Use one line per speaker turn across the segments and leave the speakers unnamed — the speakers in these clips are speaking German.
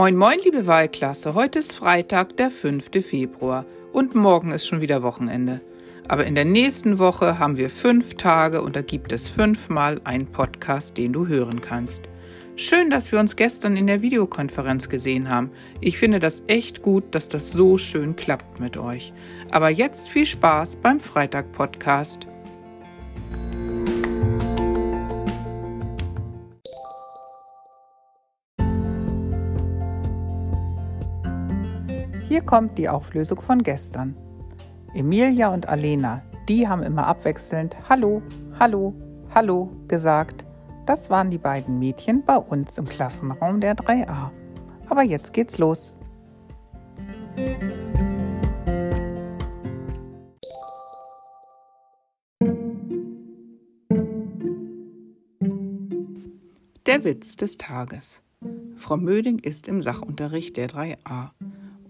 Moin, moin, liebe Wahlklasse. Heute ist Freitag, der 5. Februar und morgen ist schon wieder Wochenende. Aber in der nächsten Woche haben wir fünf Tage und da gibt es fünfmal einen Podcast, den du hören kannst. Schön, dass wir uns gestern in der Videokonferenz gesehen haben. Ich finde das echt gut, dass das so schön klappt mit euch. Aber jetzt viel Spaß beim Freitag-Podcast. Hier kommt die Auflösung von gestern. Emilia und Alena, die haben immer abwechselnd Hallo, Hallo, Hallo gesagt. Das waren die beiden Mädchen bei uns im Klassenraum der 3a. Aber jetzt geht's los. Der Witz des Tages. Frau Möding ist im Sachunterricht der 3a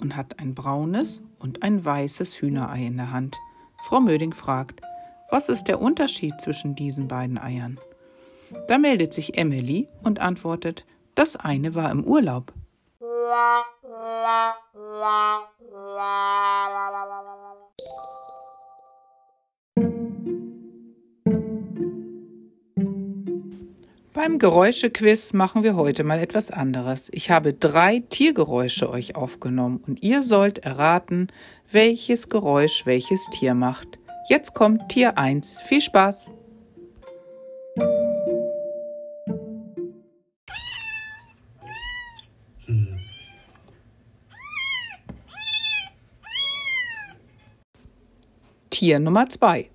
und hat ein braunes und ein weißes Hühnerei in der Hand. Frau Möding fragt, was ist der Unterschied zwischen diesen beiden Eiern? Da meldet sich Emily und antwortet, das eine war im Urlaub. Beim Geräuschequiz machen wir heute mal etwas anderes. Ich habe drei Tiergeräusche euch aufgenommen und ihr sollt erraten, welches Geräusch welches Tier macht. Jetzt kommt Tier 1. Viel Spaß! Tier Nummer 2.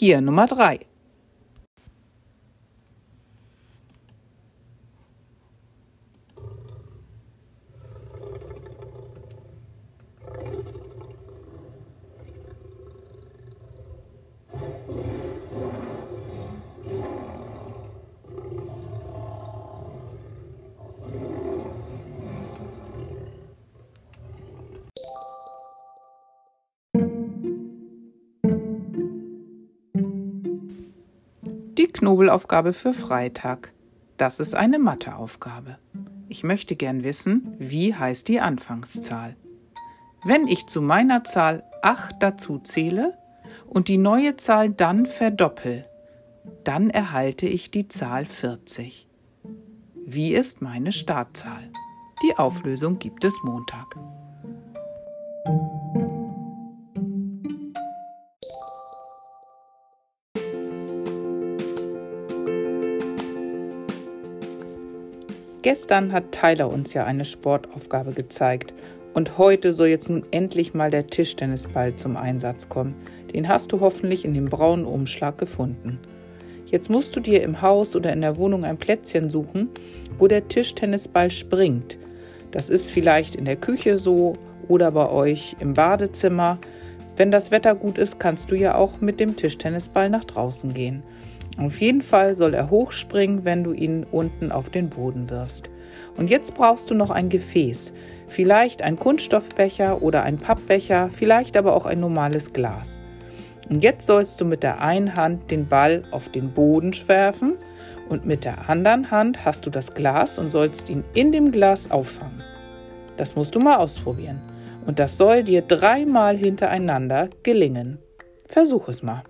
Tier Nummer 3. Knobelaufgabe für Freitag. Das ist eine Matheaufgabe. Ich möchte gern wissen, wie heißt die Anfangszahl? Wenn ich zu meiner Zahl 8 dazu zähle und die neue Zahl dann verdoppel, dann erhalte ich die Zahl 40. Wie ist meine Startzahl? Die Auflösung gibt es Montag. Gestern hat Tyler uns ja eine Sportaufgabe gezeigt und heute soll jetzt nun endlich mal der Tischtennisball zum Einsatz kommen. Den hast du hoffentlich in dem braunen Umschlag gefunden. Jetzt musst du dir im Haus oder in der Wohnung ein Plätzchen suchen, wo der Tischtennisball springt. Das ist vielleicht in der Küche so oder bei euch im Badezimmer. Wenn das Wetter gut ist, kannst du ja auch mit dem Tischtennisball nach draußen gehen. Auf jeden Fall soll er hochspringen, wenn du ihn unten auf den Boden wirfst. Und jetzt brauchst du noch ein Gefäß. Vielleicht ein Kunststoffbecher oder ein Pappbecher, vielleicht aber auch ein normales Glas. Und jetzt sollst du mit der einen Hand den Ball auf den Boden werfen und mit der anderen Hand hast du das Glas und sollst ihn in dem Glas auffangen. Das musst du mal ausprobieren. Und das soll dir dreimal hintereinander gelingen. Versuch es mal.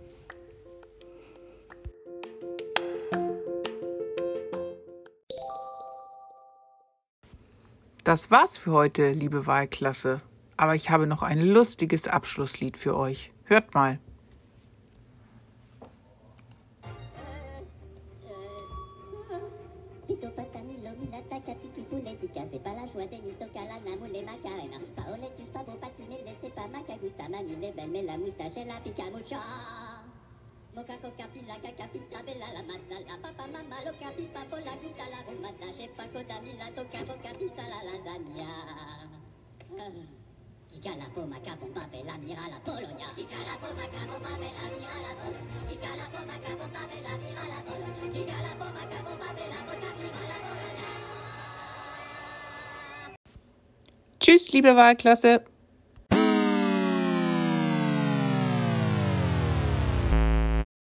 Das war's für heute, liebe Wahlklasse. Aber ich habe noch ein lustiges Abschlusslied für euch. Hört mal. Mocha coca pila caca Chica la Capo Papel, bella, mira la Polonia. Chica la pomaca, bomba bella, mira la Polonia. Chica la pomaca, bomba bella, mira la Polonia. Chica la pomaca, bomba bella, boca, mira la Polonia. Tschüss, liebe Wahlklasse.